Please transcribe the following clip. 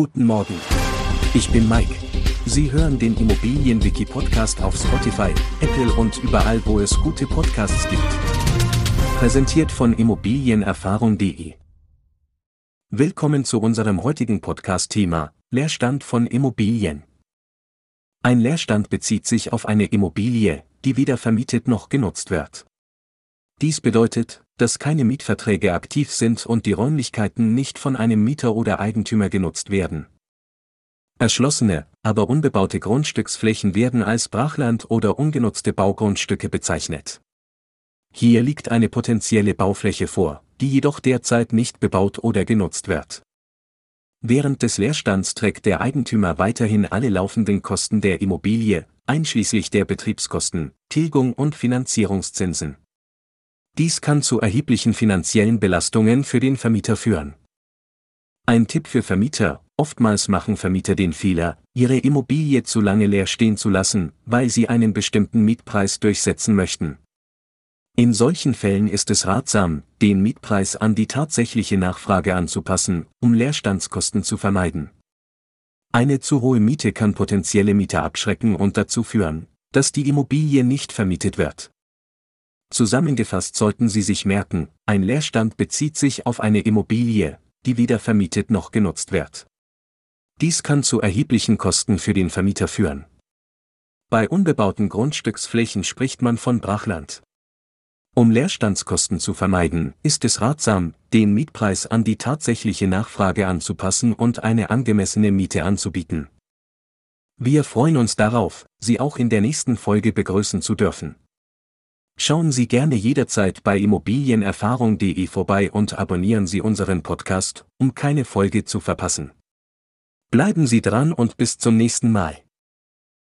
Guten Morgen. Ich bin Mike. Sie hören den Immobilienwiki-Podcast auf Spotify, Apple und überall, wo es gute Podcasts gibt. Präsentiert von Immobilienerfahrung.de. Willkommen zu unserem heutigen Podcast-Thema, Leerstand von Immobilien. Ein Leerstand bezieht sich auf eine Immobilie, die weder vermietet noch genutzt wird. Dies bedeutet, dass keine Mietverträge aktiv sind und die Räumlichkeiten nicht von einem Mieter oder Eigentümer genutzt werden. Erschlossene, aber unbebaute Grundstücksflächen werden als Brachland oder ungenutzte Baugrundstücke bezeichnet. Hier liegt eine potenzielle Baufläche vor, die jedoch derzeit nicht bebaut oder genutzt wird. Während des Leerstands trägt der Eigentümer weiterhin alle laufenden Kosten der Immobilie, einschließlich der Betriebskosten, Tilgung und Finanzierungszinsen. Dies kann zu erheblichen finanziellen Belastungen für den Vermieter führen. Ein Tipp für Vermieter, oftmals machen Vermieter den Fehler, ihre Immobilie zu lange leer stehen zu lassen, weil sie einen bestimmten Mietpreis durchsetzen möchten. In solchen Fällen ist es ratsam, den Mietpreis an die tatsächliche Nachfrage anzupassen, um Leerstandskosten zu vermeiden. Eine zu hohe Miete kann potenzielle Mieter abschrecken und dazu führen, dass die Immobilie nicht vermietet wird. Zusammengefasst sollten Sie sich merken, ein Leerstand bezieht sich auf eine Immobilie, die weder vermietet noch genutzt wird. Dies kann zu erheblichen Kosten für den Vermieter führen. Bei unbebauten Grundstücksflächen spricht man von Brachland. Um Leerstandskosten zu vermeiden, ist es ratsam, den Mietpreis an die tatsächliche Nachfrage anzupassen und eine angemessene Miete anzubieten. Wir freuen uns darauf, Sie auch in der nächsten Folge begrüßen zu dürfen. Schauen Sie gerne jederzeit bei immobilienerfahrung.de vorbei und abonnieren Sie unseren Podcast, um keine Folge zu verpassen. Bleiben Sie dran und bis zum nächsten Mal.